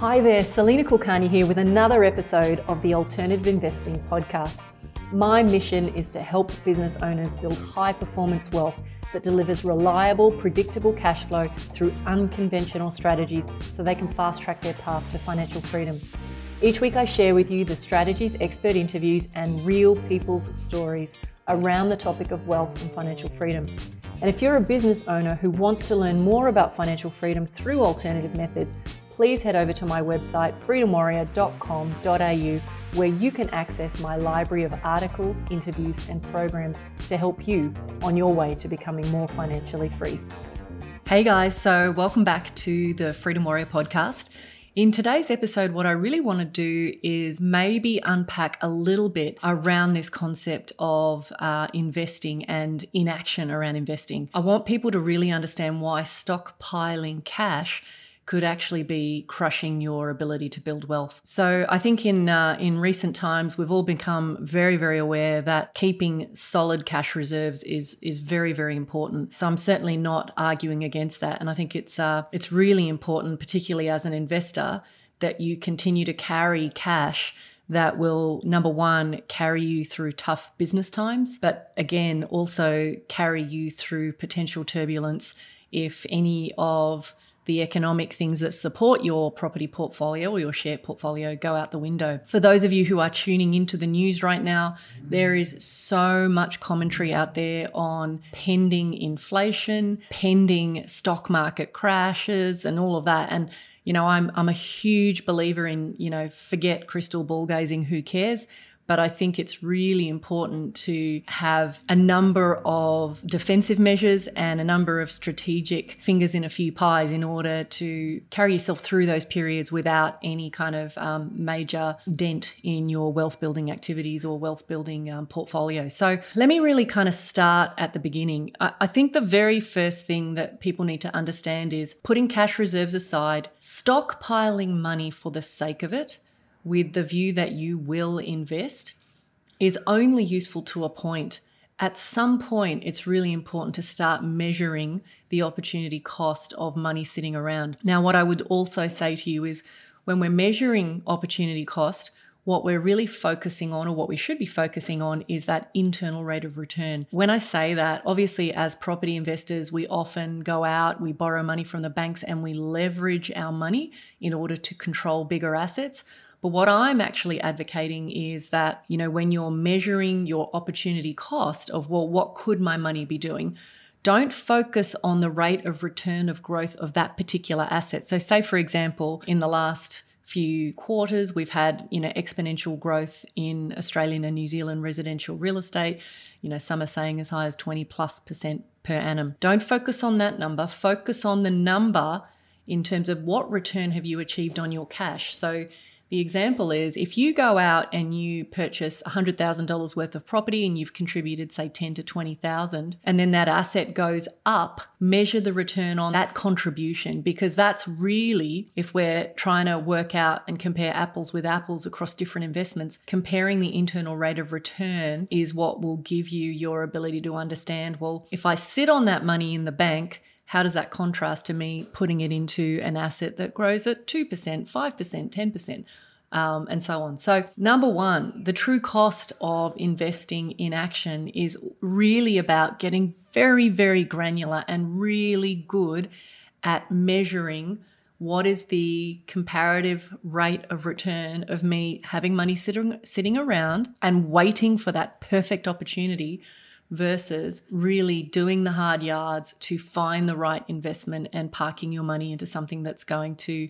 Hi there, Salena Kulkarni here with another episode of the Alternative Investing Podcast. My mission is to help business owners build high performance wealth that delivers reliable, predictable cash flow through unconventional strategies so they can fast track their path to financial freedom. Each week, I share with you the strategies, expert interviews, and real people's stories around the topic of wealth and financial freedom. And if you're a business owner who wants to learn more about financial freedom through alternative methods, please head over to my website, freedomwarrior.com.au, where you can access my library of articles, interviews, and programs to help you on your way to becoming more financially free. Hey guys, so welcome back to the Freedom Warrior podcast. In today's episode, what I really want to do is maybe unpack a little bit around this concept of uh, investing and inaction around investing. I want people to really understand why stockpiling cash could actually be crushing your ability to build wealth. So I think in uh, in recent times we've all become very very aware that keeping solid cash reserves is is very very important. So I'm certainly not arguing against that, and I think it's uh, it's really important, particularly as an investor, that you continue to carry cash that will, number one, carry you through tough business times, but again, also carry you through potential turbulence if any of the economic things that support your property portfolio or your share portfolio go out the window. For those of you who are tuning into the news right now, there is so much commentary out there on pending inflation, pending stock market crashes, and all of that. And you know, I'm I'm a huge believer in, you know, forget crystal ball gazing, who cares? But I think it's really important to have a number of defensive measures and a number of strategic fingers in a few pies in order to carry yourself through those periods without any kind of um, major dent in your wealth building activities or wealth building um, portfolio. So let me really kind of start at the beginning. I, I think the very first thing that people need to understand is putting cash reserves aside, stockpiling money for the sake of it with the view that you will invest is only useful to a point. At some point, it's really important to start measuring the opportunity cost of money sitting around. Now, what I would also say to you is when we're measuring opportunity cost, what we're really focusing on, or what we should be focusing on, is that internal rate of return. When I say that, obviously, as property investors, we often go out, we borrow money from the banks, and we leverage our money in order to control bigger assets. But what I'm actually advocating is that, you know, when you're measuring your opportunity cost of, well, what could my money be doing? Don't focus on the rate of return of growth of that particular asset. So, say, for example, in the last few quarters we've had you know exponential growth in australian and new zealand residential real estate you know some are saying as high as 20 plus percent per annum don't focus on that number focus on the number in terms of what return have you achieved on your cash so the example is if you go out and you purchase $100,000 worth of property and you've contributed say 10 to 20,000 and then that asset goes up, measure the return on that contribution because that's really if we're trying to work out and compare apples with apples across different investments, comparing the internal rate of return is what will give you your ability to understand, well, if I sit on that money in the bank, how does that contrast to me putting it into an asset that grows at 2%, 5%, 10%? Um, and so on. So, number one, the true cost of investing in action is really about getting very, very granular and really good at measuring what is the comparative rate of return of me having money sitting, sitting around and waiting for that perfect opportunity versus really doing the hard yards to find the right investment and parking your money into something that's going to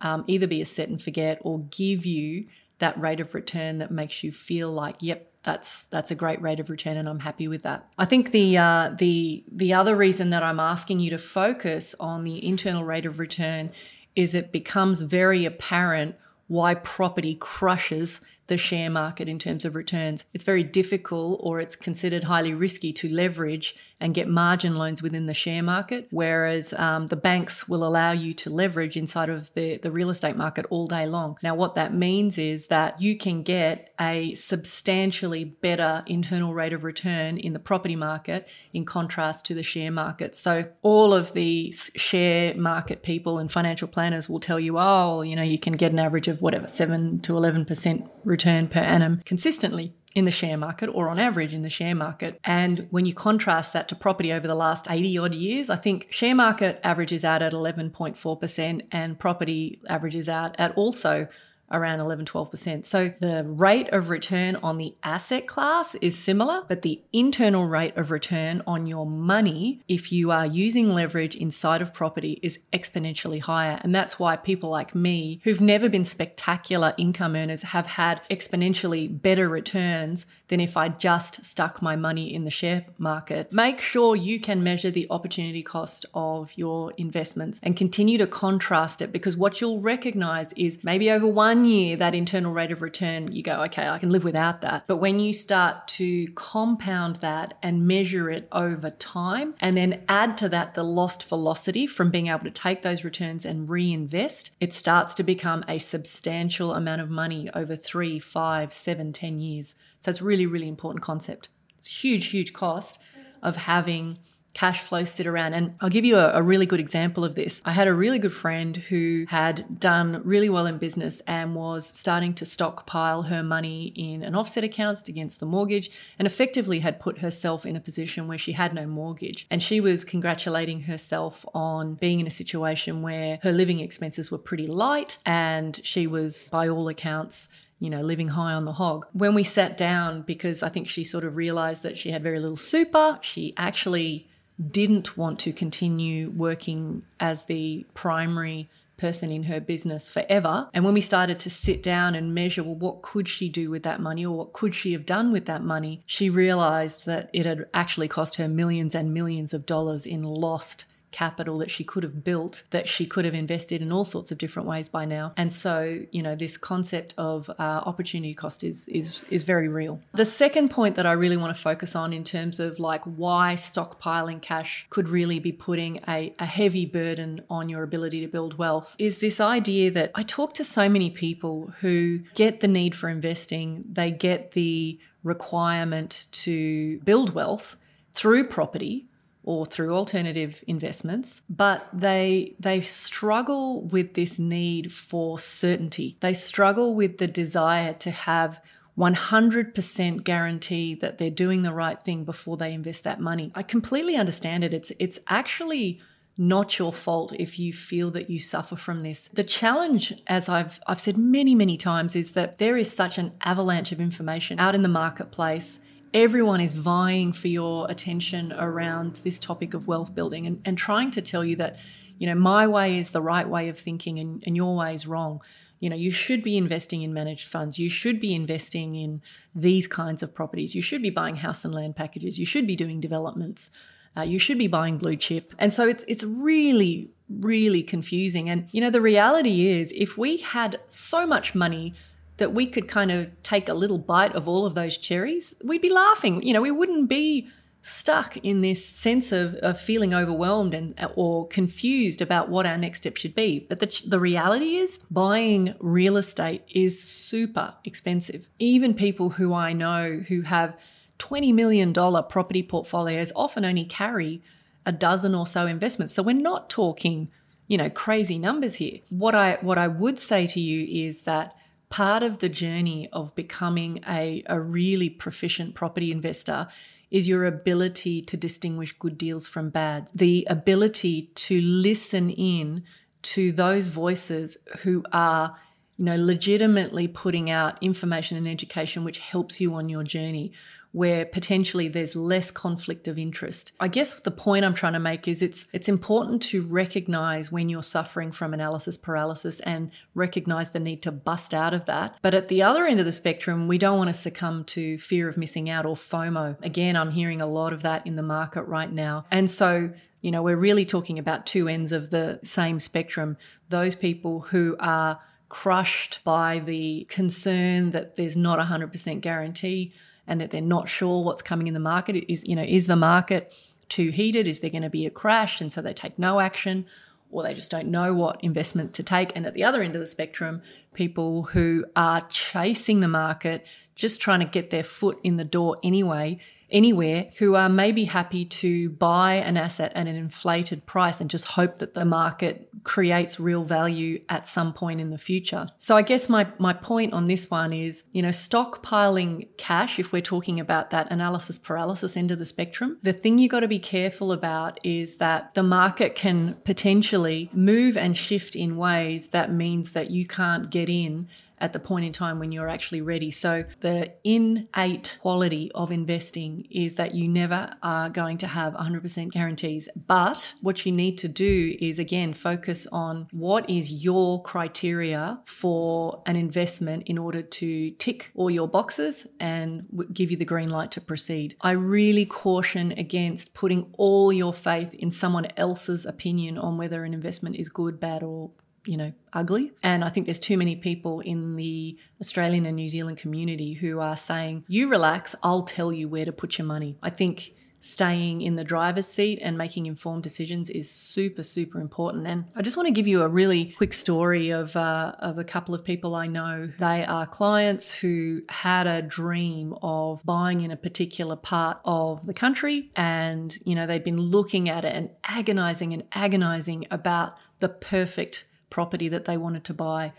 um, either be a set and forget or give you that rate of return that makes you feel like, yep, that's that's a great rate of return and I'm happy with that. I think the uh, the the other reason that I'm asking you to focus on the internal rate of return is it becomes very apparent why property crushes the share market in terms of returns. It's very difficult or it's considered highly risky to leverage and get margin loans within the share market, whereas um, the banks will allow you to leverage inside of the, the real estate market all day long. Now, what that means is that you can get a substantially better internal rate of return in the property market in contrast to the share market. So, all of the share market people and financial planners will tell you, oh, you know, you can get an average of whatever, 7 to 11% return per annum consistently in the share market or on average in the share market. And when you contrast that to property over the last 80 odd years, I think share market averages out at 11.4% and property averages out at also around 11 12%. So the rate of return on the asset class is similar, but the internal rate of return on your money, if you are using leverage inside of property, is exponentially higher. And that's why people like me, who've never been spectacular income earners, have had exponentially better returns than if I just stuck my money in the share market. Make sure you can measure the opportunity cost of your investments and continue to contrast it because what you'll recognize is maybe over one one year, that internal rate of return, you go, okay, I can live without that. But when you start to compound that and measure it over time, and then add to that the lost velocity from being able to take those returns and reinvest, it starts to become a substantial amount of money over three, five, seven, ten years. So it's really, really important concept. It's huge, huge cost of having cash flow sit around. And I'll give you a, a, really good example of this. I had a really good friend who had done really well in business and was starting to stockpile her money in an offset account against the mortgage and effectively had put herself in a position where she had no mortgage. And she was congratulating herself on being in a situation where her living expenses were pretty light and she was, by all accounts, you know, living high on the hog. When we sat down, because I think she sort of realized that she had very little super, she actually didn't want to continue working as the primary person in her business forever. And when we started to sit down and measure, well, what could she do with that money or what could she have done with that money? She realized that it had actually cost her millions and millions of dollars in lost capital that she could have built that she could have invested in all sorts of different ways by now. And so you know this concept of uh, opportunity cost is is is very real. The second point that i really want to focus on in terms of like why stockpiling cash could really be putting a, a heavy burden on your ability to build wealth is this idea that i talk to so many people who get the need for investing. They get the requirement to build wealth through property or through alternative investments, but they they struggle with this need for certainty. They struggle with the desire to have 100% guarantee that they're doing the right thing before they invest that money. I completely understand it. It's it's actually not your fault if you feel that you suffer from this. The challenge, as I've I've said many, many times, is that there is such an avalanche of information out in the marketplace everyone is vying for your attention around this topic of wealth building and, and trying to tell you that, you know, my way is the right way of thinking and, and your way is wrong. You know, you should be investing in managed funds. You should be investing in these kinds of properties. You should be buying house and land packages. You should be doing developments. Uh, you should be buying blue chip. And so it's it's really really confusing. And you know, the reality is if we had so much money that we could kind of take a little bite of all of those cherries, we'd be laughing. You know, we wouldn't be stuck in this sense of, of feeling overwhelmed and or confused about what our next step should be. But the, the reality is buying real estate is super expensive. Even people who I know who have $20 million property portfolios often only carry a dozen or so investments. So we're not talking, you know, crazy numbers here. What I what I would say to you is that part of the journey of becoming a, a really proficient property investor is your ability to distinguish good deals from bad, the ability to listen in to those voices who are you know legitimately putting out information and education which helps you on your journey where potentially there's less conflict of interest. I guess the point I'm trying to make is it's it's important to recognize when you're suffering from analysis paralysis and recognize the need to bust out of that. But at the other end of the spectrum, we don't want to succumb to fear of missing out or FOMO. Again, I'm hearing a lot of that in the market right now. And so you know, we're really talking about two ends of the same spectrum. Those people who are crushed by the concern that there's not a 100% guarantee and that they're not sure what's coming in the market. Is, you know, is the market too heated? Is there going to be a crash? And so they take no action or they just don't know what investment to take. And at the other end of the spectrum, people who are chasing the market, just trying to get their foot in the door anyway, anywhere who are maybe happy to buy an asset at an inflated price and just hope that the market creates real value at some point in the future. So I guess my my point on this one is, you know, stockpiling cash if we're talking about that analysis paralysis end of the spectrum, the thing you got to be careful about is that the market can potentially move and shift in ways that means that you can't get in at the point in time when you're actually ready. So, the innate quality of investing is that you never are going to have 100% guarantees. But what you need to do is, again, focus on what is your criteria for an investment in order to tick all your boxes and give you the green light to proceed. I really caution against putting all your faith in someone else's opinion on whether an investment is good, bad, or you know, ugly. And I think there's too many people in the Australian and New Zealand community who are saying, you relax, I'll tell you where to put your money. I think staying in the driver's seat and making informed decisions is super super important and i just want to give you a really quick story of uh, of a couple of people i know they are clients who had a dream of buying in a particular part of the country and you know they'd been looking at it and agonizing and agonizing about the perfect property that they wanted to buy.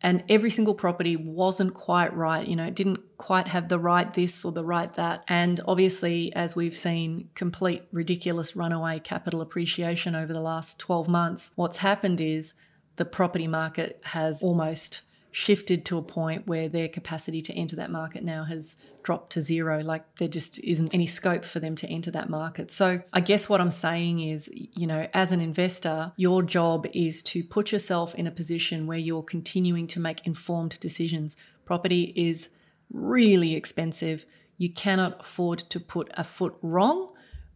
And every single property wasn't quite right. You know, it didn't quite have the right this or the right that. And obviously, as we've seen complete ridiculous runaway capital appreciation over the last 12 months, what's happened is the property market has almost shifted to a point where their capacity to enter that market now has dropped to zero. Like there just isn't any scope for them to enter that market. So I guess what I'm saying is, you know, as an investor, your job is to put yourself in a position where you're continuing to make informed decisions. Property is really expensive. You cannot afford to put a foot wrong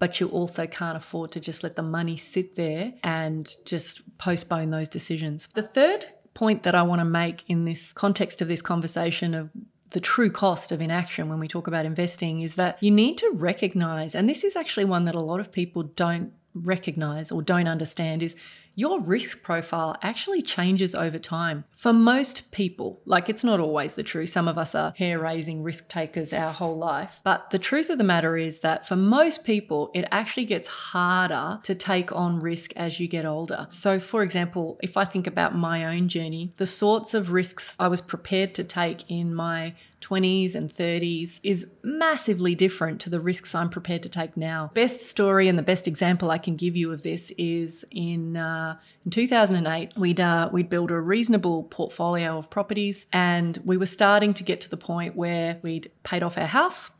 but you also can't afford to just let the money sit there and just postpone those decisions. The third point that I want to make in this context of this conversation of the true cost of inaction when we talk about investing is that you need to recognize, and this is actually one that a lot of people don't recognize or don't understand, is your risk profile actually changes over time. For most people, like it's not always the truth. Some of us are hair raising risk takers our whole life. But the truth of the matter is that for most people, it actually gets harder to take on risk as you get older. So, for example, if I think about my own journey, the sorts of risks I was prepared to take in my 20s and 30s is massively different to the risks I'm prepared to take now. Best story and the best example I can give you of this is in uh, in 2008 we'd uh, we'd built a reasonable portfolio of properties and we were starting to get to the point where we'd paid off our house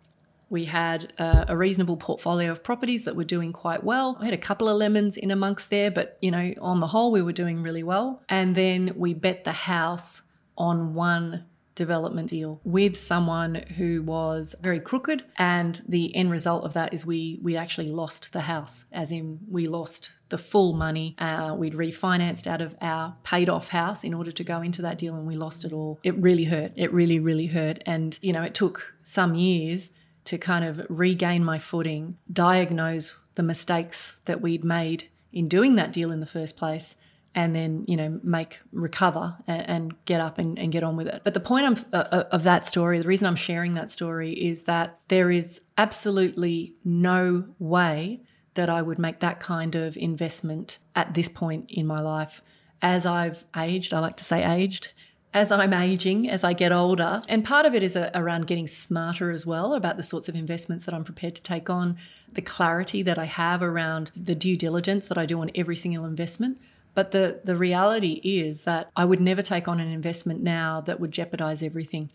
we had uh, a reasonable portfolio of properties that were doing quite well. I had a couple of lemons in amongst there, but you know, on the whole, we were doing really well. And then we bet the house on one development deal with someone who was very crooked and the end result of that is we we actually lost the house as in we lost the full money. Uh, we'd refinanced out of our paid off house in order to go into that deal and we lost it all. It really hurt. It really really hurt. And you know it took some years to kind of regain my footing diagnose the mistakes that we'd made in doing that deal in the first place and then you know make recover and, and get up and, and, get on with it but the point uh, uh, of that story the reason i'm sharing that story is that there is absolutely no way that i would make that kind of investment at this point in my life as i've aged i like to say aged as I'm aging, as I get older. And part of it is a, around getting smarter as well about the sorts of investments that I'm prepared to take on, the clarity that I have around the due diligence that I do on every single investment. But the, the reality is that I would never take on an investment now that would jeopardize everything.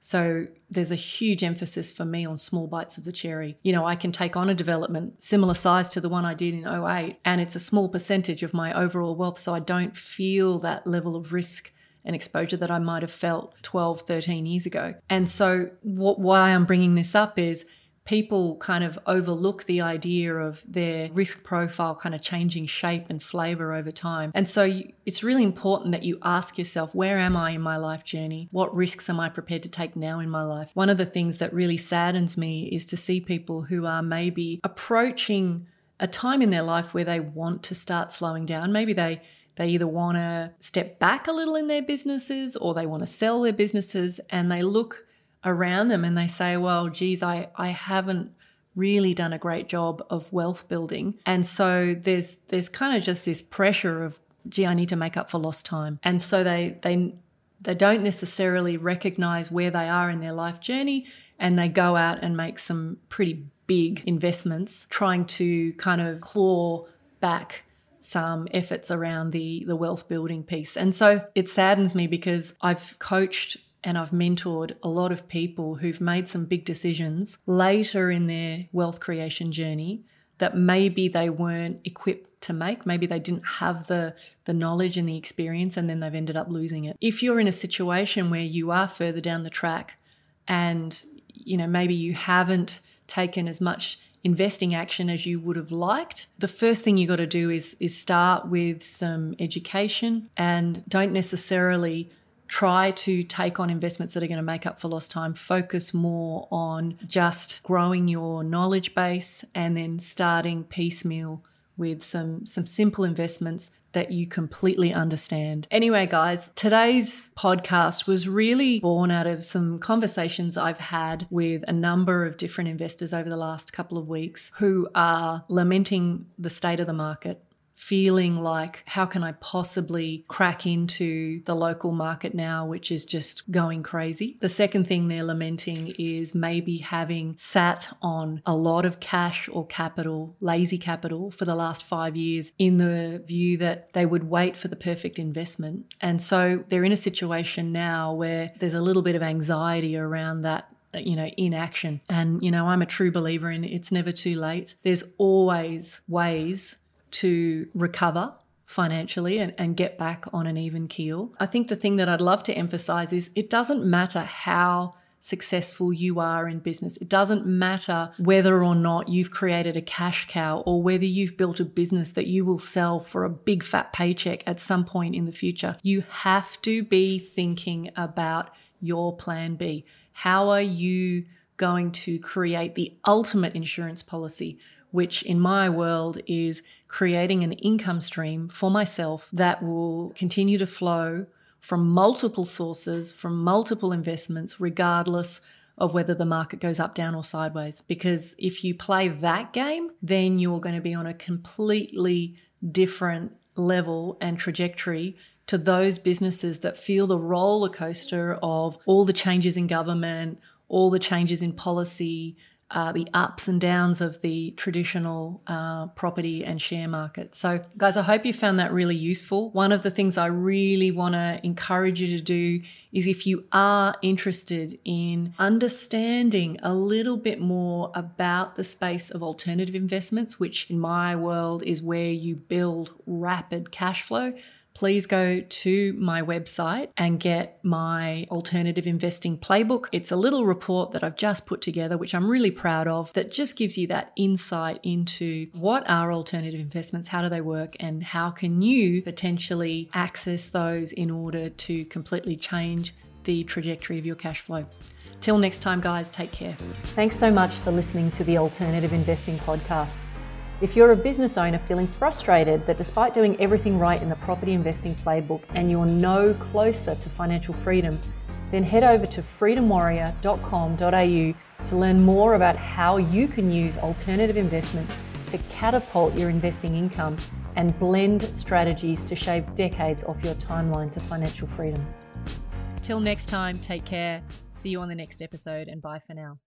So there's a huge emphasis for me on small bites of the cherry. You know, I can take on a development similar size to the one I did in 08, and it's a small percentage of my overall wealth. So I don't feel that level of risk and exposure that I might have felt 12, 13 years ago. And so, what, why I'm bringing this up is people kind of overlook the idea of their risk profile kind of changing shape and flavor over time. And so you, it's really important that you ask yourself, where am I in my life journey? What risks am I prepared to take now in my life? One of the things that really saddens me is to see people who are maybe approaching a time in their life where they want to start slowing down. Maybe they they either want to step back a little in their businesses or they want to sell their businesses and they look around them and they say, well, geez, I, I haven't really done a great job of wealth building. And so there's there's kind of just this pressure of, gee, I need to make up for lost time. And so they they they don't necessarily recognize where they are in their life journey and they go out and make some pretty big investments trying to kind of claw back some efforts around the the wealth building piece. And so it saddens me because I've coached and I've mentored a lot of people who've made some big decisions later in their wealth creation journey that maybe they weren't equipped to make. Maybe they didn't have the, the knowledge and the experience, and then they've ended up losing it. If you're in a situation where you are further down the track and you know maybe you haven't taken as much investing action as you would have liked the first thing you got to do is is start with some education and don't necessarily try to take on investments that are going to make up for lost time. Focus more on just growing your knowledge base and then starting piecemeal with some some simple investments that you completely understand. Anyway, guys, today's podcast was really born out of some conversations I've had with a number of different investors over the last couple of weeks who are lamenting the state of the market feeling like how can I possibly crack into the local market now, which is just going crazy. The second thing they're lamenting is maybe having sat on a lot of cash or capital, lazy capital, for the last five years in the view that they would wait for the perfect investment. And so they're in a situation now where there's a little bit of anxiety around that you know, inaction. And, you know, I'm a true believer in it's never too late. There's always ways to recover financially and, and get back on an even keel. I think the thing that I'd love to emphasize is it doesn't matter how successful you are in business. It doesn't matter whether or not you've created a cash cow or whether you've built a business that you will sell for a big fat paycheck at some point in the future. You have to be thinking about your plan B. How are you going to create the ultimate insurance policy which in my world is creating an income stream for myself that will continue to flow from multiple sources, from multiple investments, regardless of whether the market goes up, down, or sideways. Because if you play that game, then you're going to be on a completely different level and trajectory to those businesses that feel the roller coaster of all the changes in government, all the changes in policy, uh, the ups and downs of the traditional uh, property and share market. So, guys, I hope you found that really useful. One of the things I really want to encourage you to do is if you are interested in understanding a little bit more about the space of alternative investments, which in my world is where you build rapid cash flow please go to my website and get my alternative investing playbook. It's a little report that I've just put together, which I'm really proud of, that just gives you that insight into what are alternative investments, how do they work, and how can you potentially access those in order to completely change the trajectory of your cash flow. Till next time, guys, take care. Thanks so much for listening to the Alternative Investing Podcast. If you're a business owner feeling frustrated that despite doing everything right in the property investing playbook and you're no closer to financial freedom, then head over to freedomwarrior.com.au to learn more about how you can use alternative investments to catapult your investing income and blend strategies to shave decades off your timeline to financial freedom. Till next time, take care. See you on the next episode and bye for now.